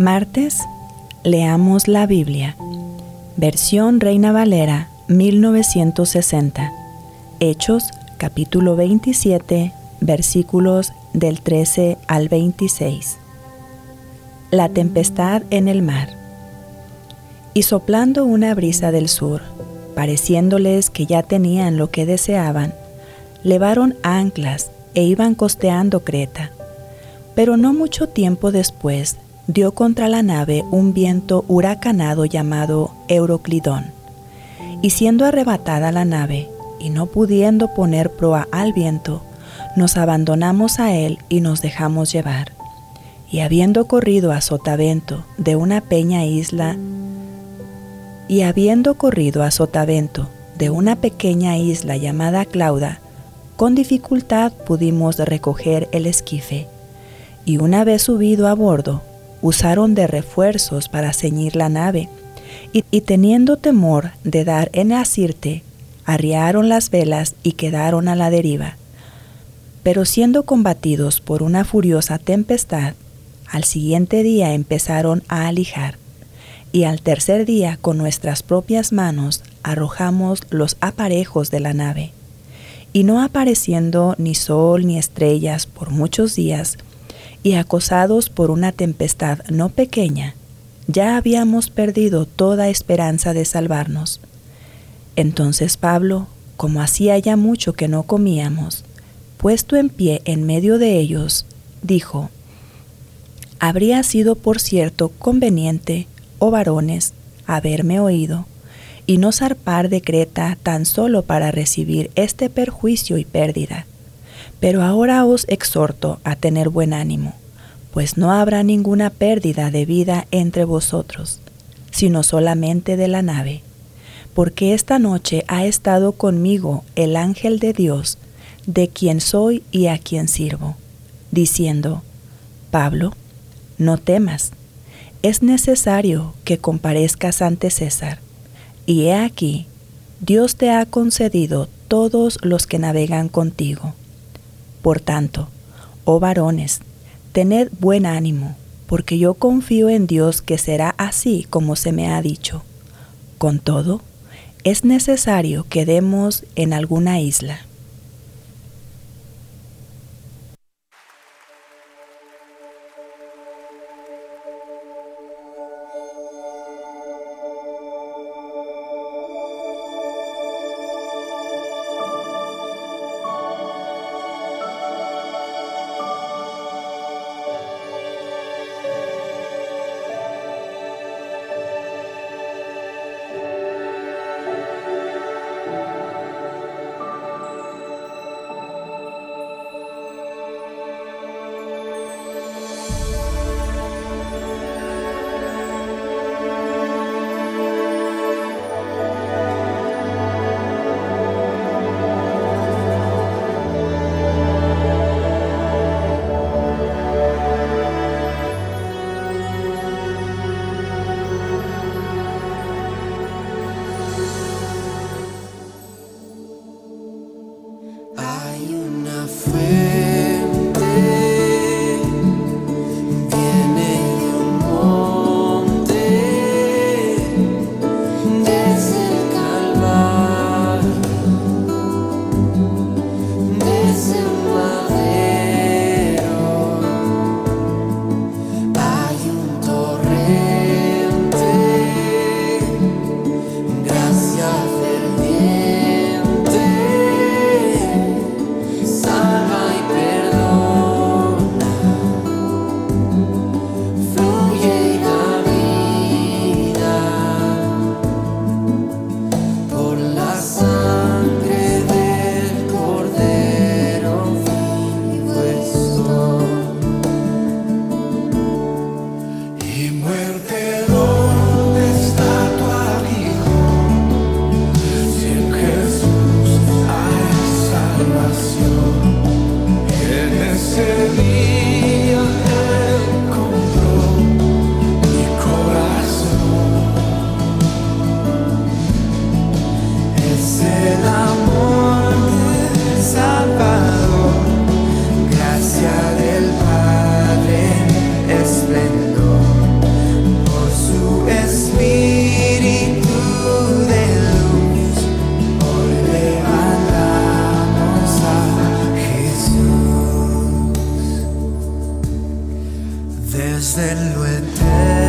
Martes, leamos la Biblia. Versión Reina Valera, 1960. Hechos, capítulo 27, versículos del 13 al 26. La tempestad en el mar. Y soplando una brisa del sur, pareciéndoles que ya tenían lo que deseaban, levaron anclas e iban costeando Creta. Pero no mucho tiempo después dio contra la nave un viento huracanado llamado Euroclidón. Y siendo arrebatada la nave, y no pudiendo poner proa al viento, nos abandonamos a él y nos dejamos llevar. Y habiendo corrido a sotavento de una peña isla, y habiendo corrido a sotavento de una pequeña isla llamada Clauda, con dificultad pudimos recoger el esquife, y una vez subido a bordo, usaron de refuerzos para ceñir la nave, y, teniendo temor de dar en asirte, arriaron las velas y quedaron a la deriva. Pero siendo combatidos por una furiosa tempestad, al siguiente día empezaron a alijar, y al tercer día con nuestras propias manos arrojamos los aparejos de la nave. Y no apareciendo ni sol ni estrellas por muchos días, y acosados por una tempestad no pequeña, ya habíamos perdido toda esperanza de salvarnos. Entonces Pablo, como hacía ya mucho que no comíamos, puesto en pie en medio de ellos, dijo, Habría sido por cierto conveniente, oh varones, haberme oído, y no zarpar de Creta tan solo para recibir este perjuicio y pérdida pero ahora os exhorto a tener buen ánimo, pues no habrá ninguna pérdida de vida entre vosotros, sino solamente de la nave, porque esta noche ha estado conmigo el ángel de Dios, de quien soy y a quien sirvo, diciendo, Pablo, no temas, es necesario que comparezcas ante César, y he aquí, Dios te ha concedido todos los que navegan contigo por tanto, oh varones, tened buen ánimo, porque yo confío en Dios que será así como se me ha dicho. Con todo, es necesario que demos en alguna isla desde lo eterno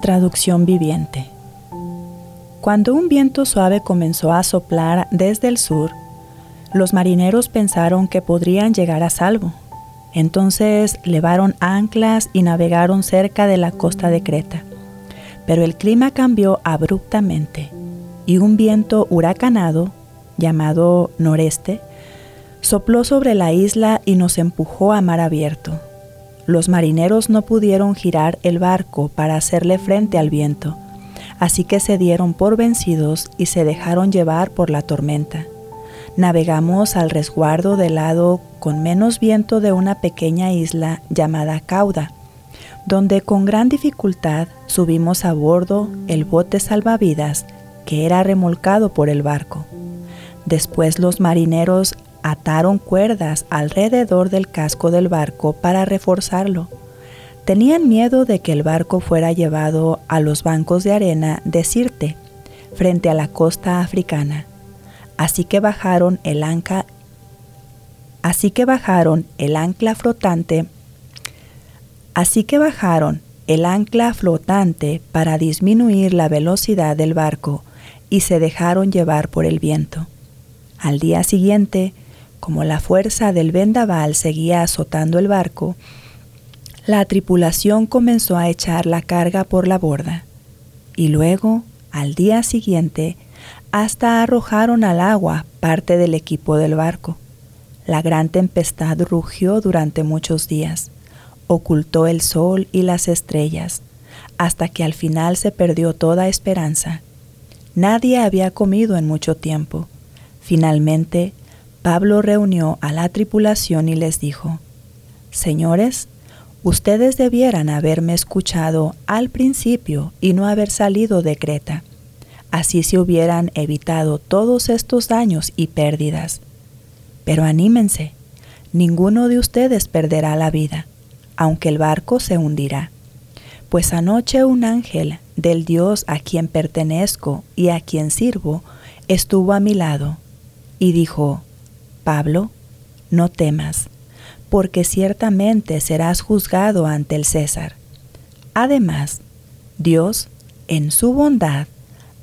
traducción viviente. Cuando un viento suave comenzó a soplar desde el sur, los marineros pensaron que podrían llegar a salvo. Entonces levaron anclas y navegaron cerca de la costa de Creta. Pero el clima cambió abruptamente y un viento huracanado, llamado noreste, sopló sobre la isla y nos empujó a mar abierto los marineros no pudieron girar el barco para hacerle frente al viento, así que se dieron por vencidos y se dejaron llevar por la tormenta. Navegamos al resguardo del lado con menos viento de una pequeña isla llamada Cauda, donde con gran dificultad subimos a bordo el bote salvavidas que era remolcado por el barco. Después los marineros ataron cuerdas alrededor del casco del barco para reforzarlo. Tenían miedo de que el barco fuera llevado a los bancos de arena de Sirte, frente a la costa africana. Así que bajaron el ancla, así que bajaron el ancla flotante, así que bajaron el ancla flotante para disminuir la velocidad del barco y se dejaron llevar por el viento. Al día siguiente, como la fuerza del vendaval seguía azotando el barco, la tripulación comenzó a echar la carga por la borda. Y luego, al día siguiente, hasta arrojaron al agua parte del equipo del barco. La gran tempestad rugió durante muchos días, ocultó el sol y las estrellas, hasta que al final se perdió toda esperanza. Nadie había comido en mucho tiempo. Finalmente, Pablo reunió a la tripulación y les dijo, Señores, ustedes debieran haberme escuchado al principio y no haber salido de Creta Así se hubieran evitado todos estos daños y pérdidas. Pero anímense, ninguno de ustedes perderá la vida, aunque el barco se hundirá. Pues anoche un ángel del Dios a quien pertenezco y a quien sirvo estuvo a mi lado y dijo, Pablo, no temas, porque ciertamente serás juzgado ante el César. Además, Dios, en su bondad,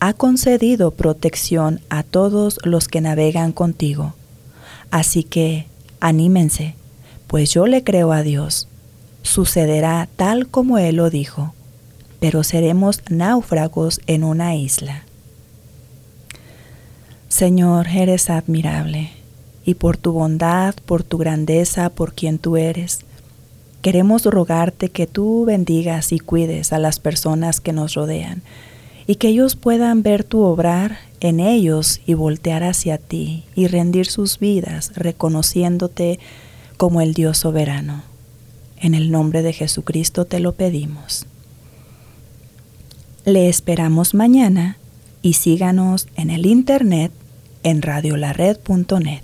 ha concedido protección a todos los que navegan contigo. Así que anímense, pues yo le creo a Dios. Sucederá tal como Él lo dijo, pero seremos náufragos en una isla. Señor, eres admirable, y por tu bondad, por tu grandeza, por quien tú eres, queremos rogarte que tú bendigas y cuides a las personas que nos rodean y que ellos puedan ver tu obrar en ellos y voltear hacia ti y rendir sus vidas reconociéndote como el Dios soberano. En el nombre de Jesucristo te lo pedimos. Le esperamos mañana y síganos en el internet en radiolared.net.